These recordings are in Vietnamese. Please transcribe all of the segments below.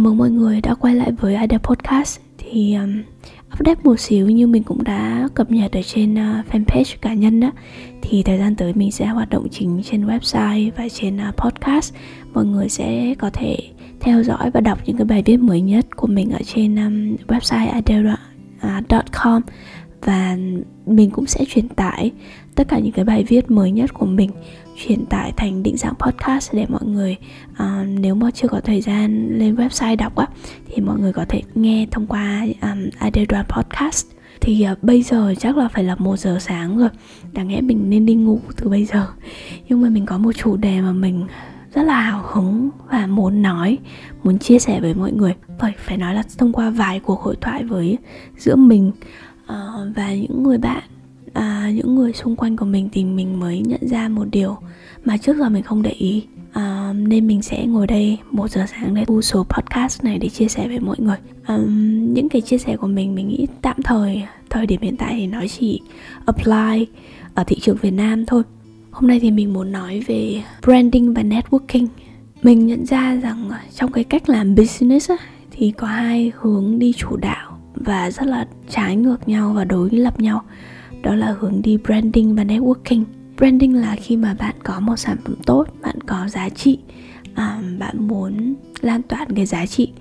Chào mừng mọi người đã quay lại với Ida Podcast. Thì um, update một xíu như mình cũng đã cập nhật ở trên uh, fanpage cá nhân đó. Thì thời gian tới mình sẽ hoạt động chính trên website và trên uh, podcast. Mọi người sẽ có thể theo dõi và đọc những cái bài viết mới nhất của mình ở trên um, website adela.com và mình cũng sẽ truyền tải tất cả những cái bài viết mới nhất của mình truyền tải thành định dạng podcast để mọi người uh, nếu mà chưa có thời gian lên website đọc á thì mọi người có thể nghe thông qua um, Adedra podcast. Thì uh, bây giờ chắc là phải là một giờ sáng rồi đáng lẽ mình nên đi ngủ từ bây giờ. Nhưng mà mình có một chủ đề mà mình rất là hào hứng và muốn nói muốn chia sẻ với mọi người. Phải phải nói là thông qua vài cuộc hội thoại với giữa mình uh, và những người bạn à, những người xung quanh của mình thì mình mới nhận ra một điều mà trước giờ mình không để ý. À, nên mình sẽ ngồi đây một giờ sáng để thu số podcast này để chia sẻ với mọi người. À, những cái chia sẻ của mình mình nghĩ tạm thời thời điểm hiện tại thì nó chỉ apply ở thị trường Việt Nam thôi. Hôm nay thì mình muốn nói về branding và networking. Mình nhận ra rằng trong cái cách làm business á, thì có hai hướng đi chủ đạo và rất là trái ngược nhau và đối lập nhau. Đó là hướng đi branding và networking. Branding là khi mà bạn có một sản phẩm tốt bạn có giá trị à, bạn muốn lan tỏa cái giá trị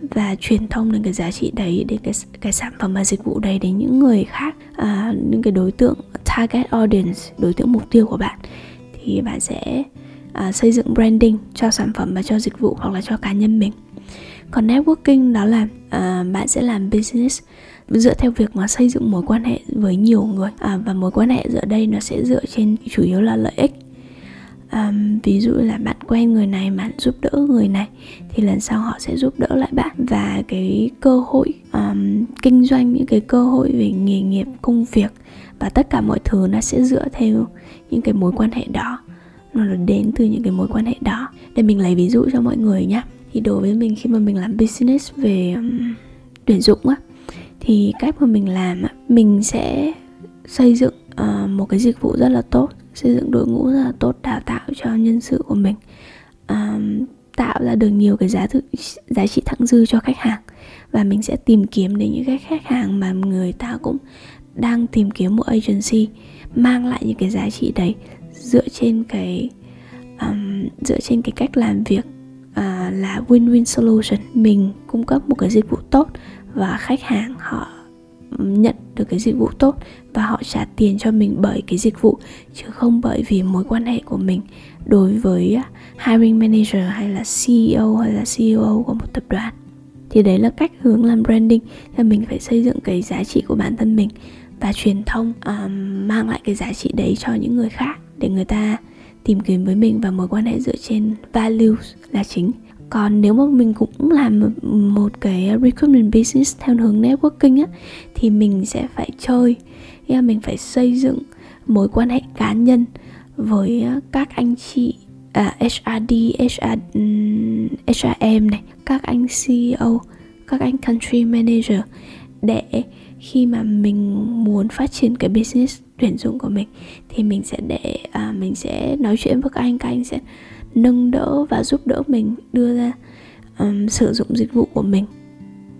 và truyền thông đến cái giá trị đấy đến cái cái sản phẩm và dịch vụ đấy đến những người khác à, những cái đối tượng target audience đối tượng mục tiêu của bạn. Thì bạn sẽ à, xây dựng branding cho sản phẩm và cho dịch vụ hoặc là cho cá nhân mình còn networking đó là à, bạn sẽ làm business dựa theo việc mà xây dựng mối quan hệ với nhiều người. À, và mối quan hệ giữa đây nó sẽ dựa trên chủ yếu là lợi ích. À, ví dụ là bạn quen người này bạn giúp đỡ người này thì lần sau họ sẽ giúp đỡ lại bạn. Và cái cơ hội um, kinh doanh những cái cơ hội về nghề nghiệp công việc và tất cả mọi thứ nó sẽ dựa theo những cái mối quan hệ đó. Nó đến từ những cái mối quan hệ đó. Để mình lấy ví dụ cho mọi người nhé thì đối với mình khi mà mình làm business về um, tuyển dụng á thì cách mà mình làm mình sẽ xây dựng uh, một cái dịch vụ rất là tốt xây dựng đội ngũ rất là tốt đào tạo cho nhân sự của mình um, tạo ra được nhiều cái giá trị giá trị thặng dư cho khách hàng. Và mình sẽ tìm kiếm đến những cái khách hàng mà người ta cũng đang tìm kiếm một agency mang lại những cái giá trị đấy dựa trên cái um, dựa trên cái cách làm việc uh, là win-win solution. Mình cung cấp một cái dịch vụ tốt và khách hàng họ nhận được cái dịch vụ tốt và họ trả tiền cho mình bởi cái dịch vụ chứ không bởi vì mối quan hệ của mình. Đối với à, hiring manager hay là CEO hay là CEO của một tập đoàn thì đấy là cách hướng làm branding là mình phải xây dựng cái giá trị của bản thân mình và truyền thông um, mang lại cái giá trị đấy cho những người khác để người ta tìm kiếm với mình và mối quan hệ dựa trên values là chính còn nếu mà mình cũng làm một, cái recruitment business theo hướng networking á thì mình sẽ phải chơi. Yeah, mình phải xây dựng mối quan hệ cá nhân với ờ, các anh chị à, HRD, HR, um, HRM này, các anh CEO, các anh country manager để khi mà mình muốn phát triển cái business tuyển dụng của mình thì mình sẽ để à, mình sẽ nói chuyện với các anh các anh sẽ nâng đỡ và giúp đỡ mình đưa ra um, sử dụng dịch vụ của mình.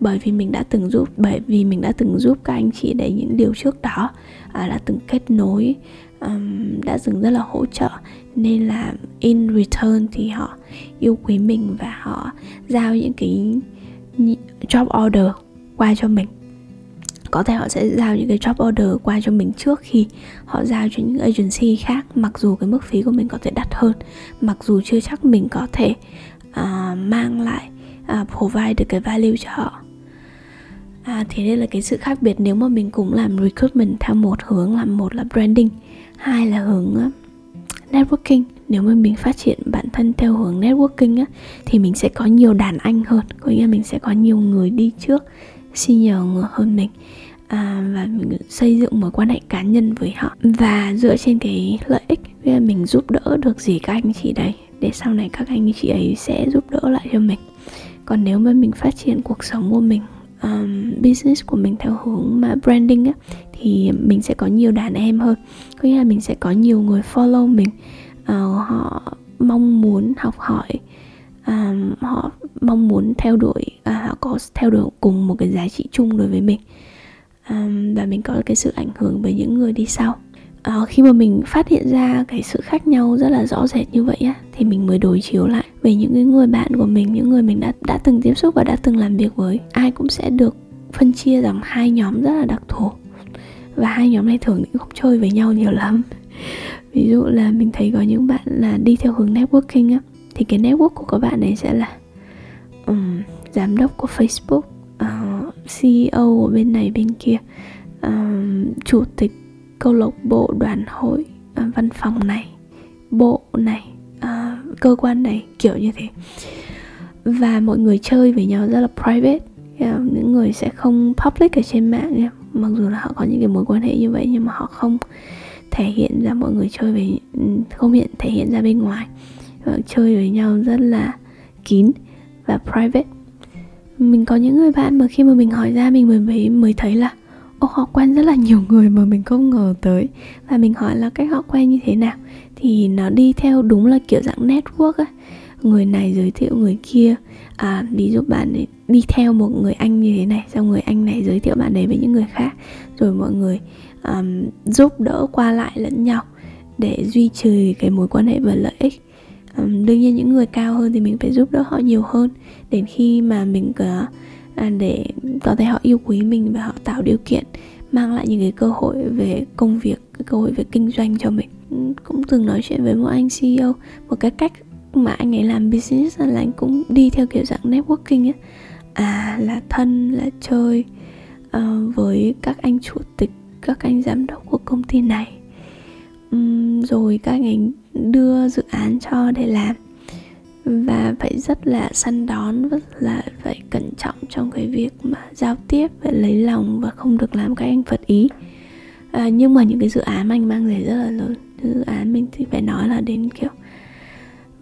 Bởi vì mình đã từng giúp bởi vì mình đã từng giúp các anh chị để những điều trước đó à, đã từng kết nối um, đã từng rất là hỗ trợ. Nên là in return thì họ yêu quý mình và họ giao những cái job order qua cho mình có thể họ sẽ giao những cái job order qua cho mình trước khi họ giao cho những agency khác mặc dù cái mức phí của mình có thể đắt hơn. Mặc dù chưa chắc mình có thể uh, mang lại uh, provide được cái value cho họ. À, thế nên là cái sự khác biệt nếu mà mình cũng làm recruitment theo một hướng là một là branding hai là hướng uh, networking. Nếu mà mình phát triển bản thân theo hướng networking á thì mình sẽ có nhiều đàn anh hơn có nghĩa là mình sẽ có nhiều người đi trước senior hơn mình à, và mình xây dựng mối quan hệ cá nhân với họ. Và dựa trên cái lợi ích mình giúp đỡ được gì các anh chị đấy để sau này các anh chị ấy sẽ giúp đỡ lại cho mình. Còn nếu mà mình phát triển cuộc sống của mình um, business của mình theo hướng mà branding á thì mình sẽ có nhiều đàn em hơn. Có nghĩa là mình sẽ có nhiều người follow mình. Uh, họ mong muốn học hỏi à, họ mong muốn theo đuổi à, họ có theo đuổi cùng một cái giá trị chung đối với mình. À, và mình có cái sự ảnh hưởng với những người đi sau. À, khi mà mình phát hiện ra cái sự khác nhau rất là rõ rệt như vậy á thì mình mới đối chiếu lại về những cái người bạn của mình những người mình đã đã từng tiếp xúc và đã từng làm việc với. Ai cũng sẽ được phân chia rằng hai nhóm rất là đặc thù. Và hai nhóm này thường cũng không chơi với nhau nhiều lắm. Ví dụ là mình thấy có những bạn là đi theo hướng networking á thì cái network của các bạn này sẽ là um, giám đốc của facebook ờ, uh, ceo ở bên này bên kia uh, chủ tịch câu lạc bộ đoàn hội uh, văn phòng này bộ này uh, cơ quan này kiểu như thế. Và mọi người chơi với nhau rất là private. Yeah, những người sẽ không public ở trên mạng yeah. mặc dù là họ có những cái mối quan hệ như vậy nhưng mà họ không thể hiện ra mọi người chơi với không hiện thể hiện ra bên ngoài. Ờ, chơi với nhau rất là kín và private. Mình có những người bạn mà khi mà mình hỏi ra mình mới mới thấy là ô họ quen rất là nhiều người mà mình không ngờ tới. Và mình hỏi là cách họ quen như thế nào? Thì nó đi theo đúng là kiểu dạng network ấy người này giới thiệu người kia. À, ví dụ bạn ấy đi theo một người anh như thế này xong người anh này giới thiệu bạn đấy với những người khác. Rồi mọi người um, giúp đỡ qua lại lẫn nhau để duy trì cái mối quan hệ và lợi ích đương nhiên những người cao hơn thì mình phải giúp đỡ họ nhiều hơn đến khi mà mình có à, để có thể họ yêu quý mình và họ tạo điều kiện mang lại những cái cơ hội về công việc cái cơ hội về kinh doanh cho mình. Cũng từng nói chuyện với một anh CEO một cái cách mà anh ấy làm business là anh cũng đi theo kiểu dạng networking ấy à là thân là chơi uh, với các anh chủ tịch các anh giám đốc của công ty này. Um, rồi các anh đưa dự án cho để làm và phải rất là săn đón rất là phải cẩn trọng trong cái việc mà giao tiếp phải lấy lòng và không được làm các anh phật ý. À, nhưng mà những cái dự án anh mang về rất là lớn. Dự án mình thì phải nói là đến kiểu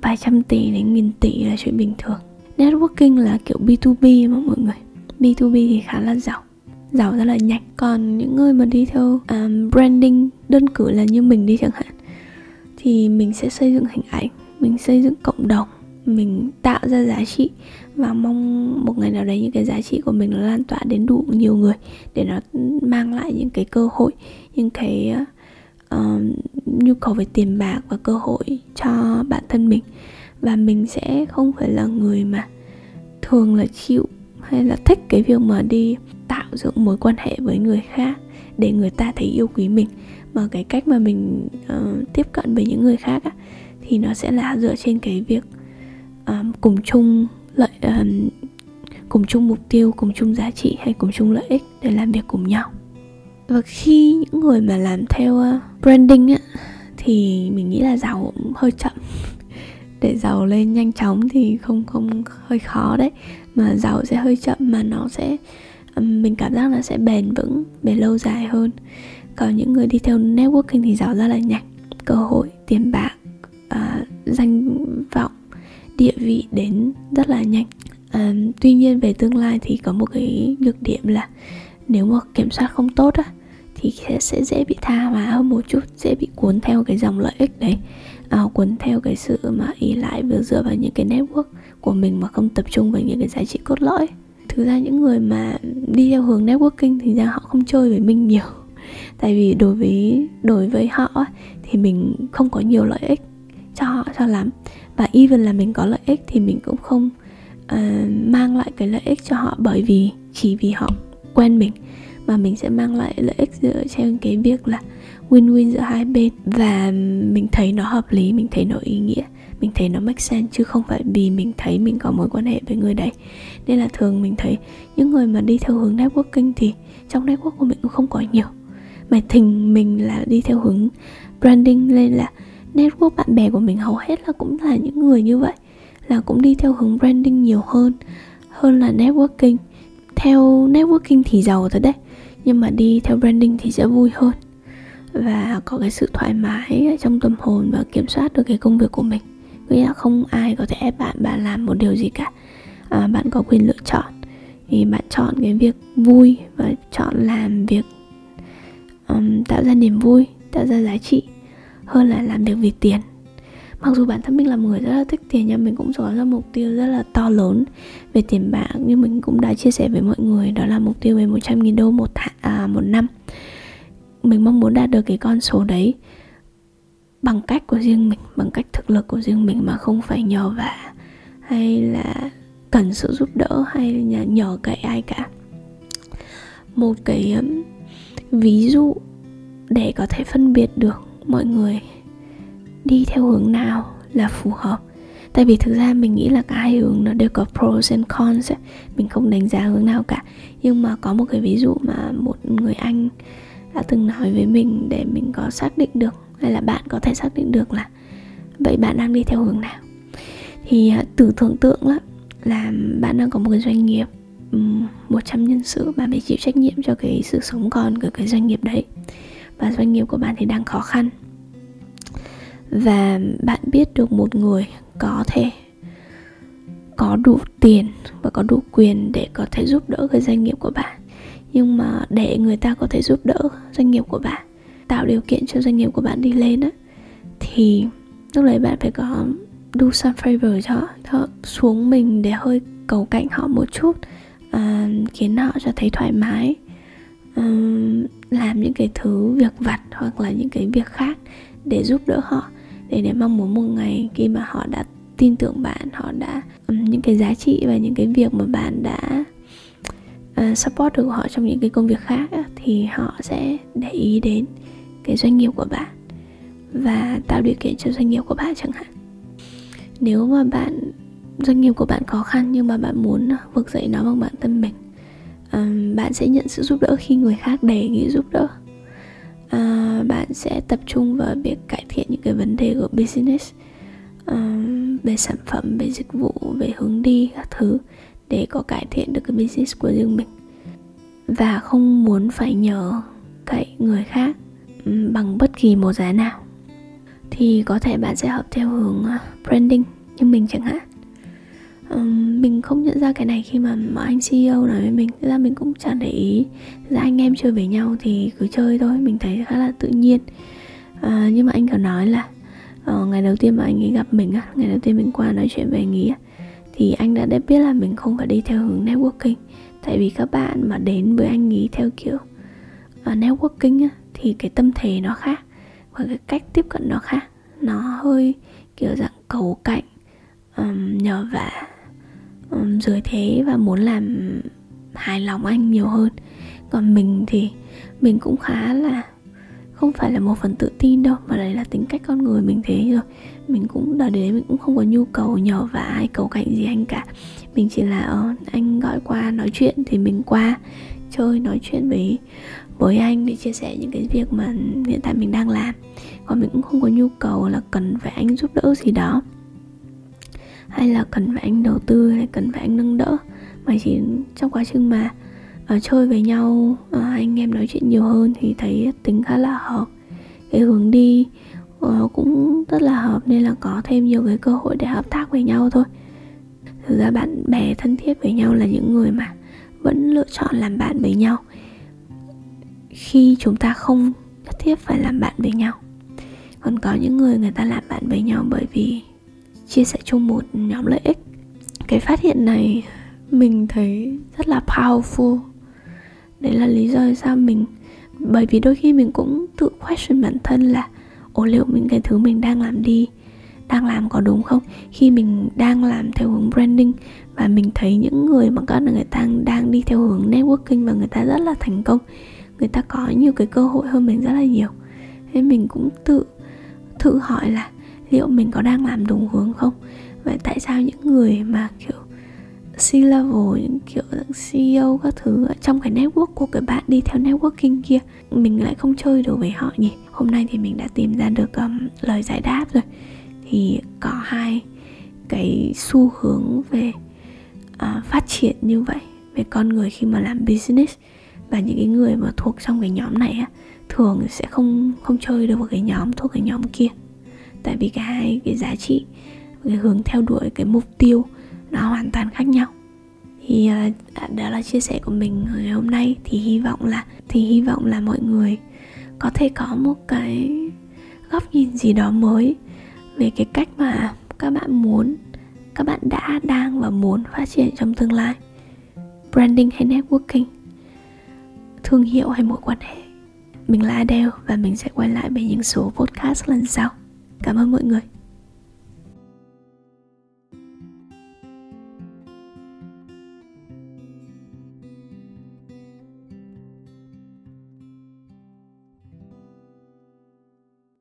vài trăm tỷ đến nghìn tỷ là chuyện bình thường. Networking là kiểu B2B mà mọi người. B2B thì khá là giàu. Giàu rất là nhanh. Còn những người mà đi theo um, branding đơn cử là như mình đi chẳng hạn thì mình sẽ xây dựng hình ảnh mình xây dựng cộng đồng mình tạo ra giá trị và mong một ngày nào đấy những cái giá trị của mình nó lan tỏa đến đủ nhiều người để nó mang lại những cái cơ hội những cái uh, nhu cầu về tiền bạc và cơ hội cho bản thân mình. Và mình sẽ không phải là người mà thường là chịu hay là thích cái việc mà đi tạo dựng mối quan hệ với người khác để người ta thấy yêu quý mình mà cái cách mà mình uh, tiếp cận với những người khác á, thì nó sẽ là dựa trên cái việc um, cùng chung lợi um, cùng chung mục tiêu cùng chung giá trị hay cùng chung lợi ích để làm việc cùng nhau. Và khi những người mà làm theo branding á thì mình nghĩ là giàu cũng hơi chậm. Để giàu lên nhanh chóng thì không không hơi khó đấy. Mà giàu sẽ hơi chậm mà nó sẽ mình cảm giác là sẽ bền vững về lâu dài hơn còn những người đi theo networking thì rõ ra là nhanh cơ hội tiền bạc uh, danh vọng địa vị đến rất là nhanh. Uh, tuy nhiên về tương lai thì có một cái nhược điểm là nếu mà kiểm soát không tốt á thì sẽ, sẽ dễ bị tha hóa hơn một chút dễ bị cuốn theo cái dòng lợi ích đấy. À, cuốn theo cái sự mà ý lại vừa dựa vào những cái network của mình mà không tập trung vào những cái giá trị cốt lõi. Thực ra những người mà đi theo hướng networking thì ra họ không chơi với mình nhiều tại vì đối với đối với họ thì mình không có nhiều lợi ích cho họ cho lắm. Và even là mình có lợi ích thì mình cũng không uh, mang lại cái lợi ích cho họ bởi vì chỉ vì họ quen mình. Mà mình sẽ mang lại lợi ích dựa trên cái việc là win-win giữa hai bên và mình thấy nó hợp lý mình thấy nó ý nghĩa mình thấy nó make sense chứ không phải vì mình thấy mình có mối quan hệ với người đấy. Nên là thường mình thấy những người mà đi theo hướng networking thì trong network của mình cũng không có nhiều mà thình mình là đi theo hướng branding lên là network bạn bè của mình hầu hết là cũng là những người như vậy là cũng đi theo hướng branding nhiều hơn hơn là networking. Theo networking thì giàu thật đấy nhưng mà đi theo branding thì sẽ vui hơn và có cái sự thoải mái trong tâm hồn và kiểm soát được cái công việc của mình. Nghĩa là không ai có thể ép bạn bạn làm một điều gì cả. À, bạn có quyền lựa chọn. Thì bạn chọn cái việc vui và chọn làm việc um, tạo ra niềm vui tạo ra giá trị hơn là làm việc vì tiền. Mặc dù bản thân mình là một người rất là thích tiền nhưng mình cũng có ra mục tiêu rất là to lớn về tiền bạc nhưng mình cũng đã chia sẻ với mọi người đó là mục tiêu về 100.000 đô một tháng, à, một năm. Mình mong muốn đạt được cái con số đấy bằng cách của riêng mình bằng cách thực lực của riêng mình mà không phải nhờ vả hay là cần sự giúp đỡ hay là nhờ cậy ai cả. Một cái ví dụ để có thể phân biệt được mọi người đi theo hướng nào là phù hợp. Tại vì thực ra mình nghĩ là cả hai hướng nó đều có pros and cons ấy. mình không đánh giá hướng nào cả. Nhưng mà có một cái ví dụ mà một người anh đã từng nói với mình để mình có xác định được, hay là bạn có thể xác định được là vậy bạn đang đi theo hướng nào. Thì à, từ tưởng tượng đó là bạn đang có một cái doanh nghiệp 100 nhân sự bạn phải chịu trách nhiệm cho cái sự sống còn của cái doanh nghiệp đấy và doanh nghiệp của bạn thì đang khó khăn. Và bạn biết được một người có thể có đủ tiền và có đủ quyền để có thể giúp đỡ cái doanh nghiệp của bạn. Nhưng mà để người ta có thể giúp đỡ doanh nghiệp của bạn tạo điều kiện cho doanh nghiệp của bạn đi lên á thì lúc đấy bạn phải có do some favor cho họ xuống mình để hơi cầu cạnh họ một chút à, khiến họ cho thấy thoải mái làm những cái thứ việc vặt hoặc là những cái việc khác để giúp đỡ họ. Để để mong muốn một ngày khi mà họ đã tin tưởng bạn họ đã um, những cái giá trị và những cái việc mà bạn đã uh, support được họ trong những cái công việc khác thì họ sẽ để ý đến cái doanh nghiệp của bạn và tạo điều kiện cho doanh nghiệp của bạn chẳng hạn. Nếu mà bạn doanh nghiệp của bạn khó khăn nhưng mà bạn muốn vực dậy nó bằng bản thân mình um, bạn sẽ nhận sự giúp đỡ khi người khác đề nghị giúp đỡ. À, bạn sẽ tập trung vào việc cải thiện những cái vấn đề của business um, về sản phẩm về dịch vụ về hướng đi các thứ để có cải thiện được cái business của riêng mình. Và không muốn phải nhờ cậy người khác um, bằng bất kỳ một giá nào. Thì có thể bạn sẽ hợp theo hướng à, branding như mình chẳng hạn um, mình không nhận ra cái này khi mà, mà anh CEO nói với mình. Thực ra mình cũng chẳng để ý. Ra anh em chơi với nhau thì cứ chơi thôi mình thấy khá là tự nhiên. À, nhưng mà anh có nói là uh, ngày đầu tiên mà anh ấy gặp mình á ngày đầu tiên mình qua nói chuyện về anh ấy thì anh đã đã biết là mình không phải đi theo hướng networking. Tại vì các bạn mà đến với anh ấy theo kiểu uh, networking á, thì cái tâm thế nó khác và cái cách tiếp cận nó khác. Nó hơi kiểu dạng cầu cạnh um, nhờ vả dưới thế và muốn làm hài lòng anh nhiều hơn. Còn mình thì mình cũng khá là không phải là một phần tự tin đâu mà đấy là tính cách con người mình thế rồi mình cũng đợt đấy mình cũng không có nhu cầu nhờ vả hay cầu cạnh gì anh cả. Mình chỉ là uh, anh gọi qua nói chuyện thì mình qua chơi nói chuyện với với anh để chia sẻ những cái việc mà hiện tại mình đang làm. Còn mình cũng không có nhu cầu là cần phải anh giúp đỡ gì đó hay là cần phải anh đầu tư hay cần phải anh nâng đỡ? Mà chỉ trong quá trình mà uh, chơi với nhau uh, anh em nói chuyện nhiều hơn thì thấy tính khá là hợp. Cái hướng đi uh, cũng rất là hợp nên là có thêm nhiều cái cơ hội để hợp tác với nhau thôi. Thực ra bạn bè thân thiết với nhau là những người mà vẫn lựa chọn làm bạn với nhau khi chúng ta không nhất thiết phải làm bạn với nhau. Còn có những người người ta làm bạn với nhau bởi vì chia sẻ chung một nhóm lợi ích. Cái phát hiện này mình thấy rất là powerful. Đấy là lý do sao mình, bởi vì đôi khi mình cũng tự question bản thân là, ồ, liệu những cái thứ mình đang làm đi, đang làm có đúng không? Khi mình đang làm theo hướng branding và mình thấy những người mà các người ta đang đi theo hướng networking và người ta rất là thành công, người ta có nhiều cái cơ hội hơn mình rất là nhiều. Thế mình cũng tự tự hỏi là liệu mình có đang làm đúng hướng không? Vậy tại sao những người mà kiểu C-level những kiểu CEO các thứ ở trong cái network của cái bạn đi theo networking kia mình lại không chơi được với họ nhỉ? Hôm nay thì mình đã tìm ra được um, lời giải đáp rồi. Thì có hai cái xu hướng về uh, phát triển như vậy về con người khi mà làm business. Và những cái người mà thuộc trong cái nhóm này á thường sẽ không không chơi được với cái nhóm thuộc cái nhóm kia tại vì cả hai cái giá trị cái hướng theo đuổi cái mục tiêu nó hoàn toàn khác nhau. Thì ờ, uh, đó là chia sẻ của mình ngày hôm nay thì hy vọng là thì hy vọng là mọi người có thể có một cái góc nhìn gì đó mới về cái cách mà các bạn muốn các bạn đã đang và muốn phát triển trong tương lai. Branding hay networking thương hiệu hay mối quan hệ mình là Adele và mình sẽ quay lại với những số podcast lần sau cảm ơn mọi người.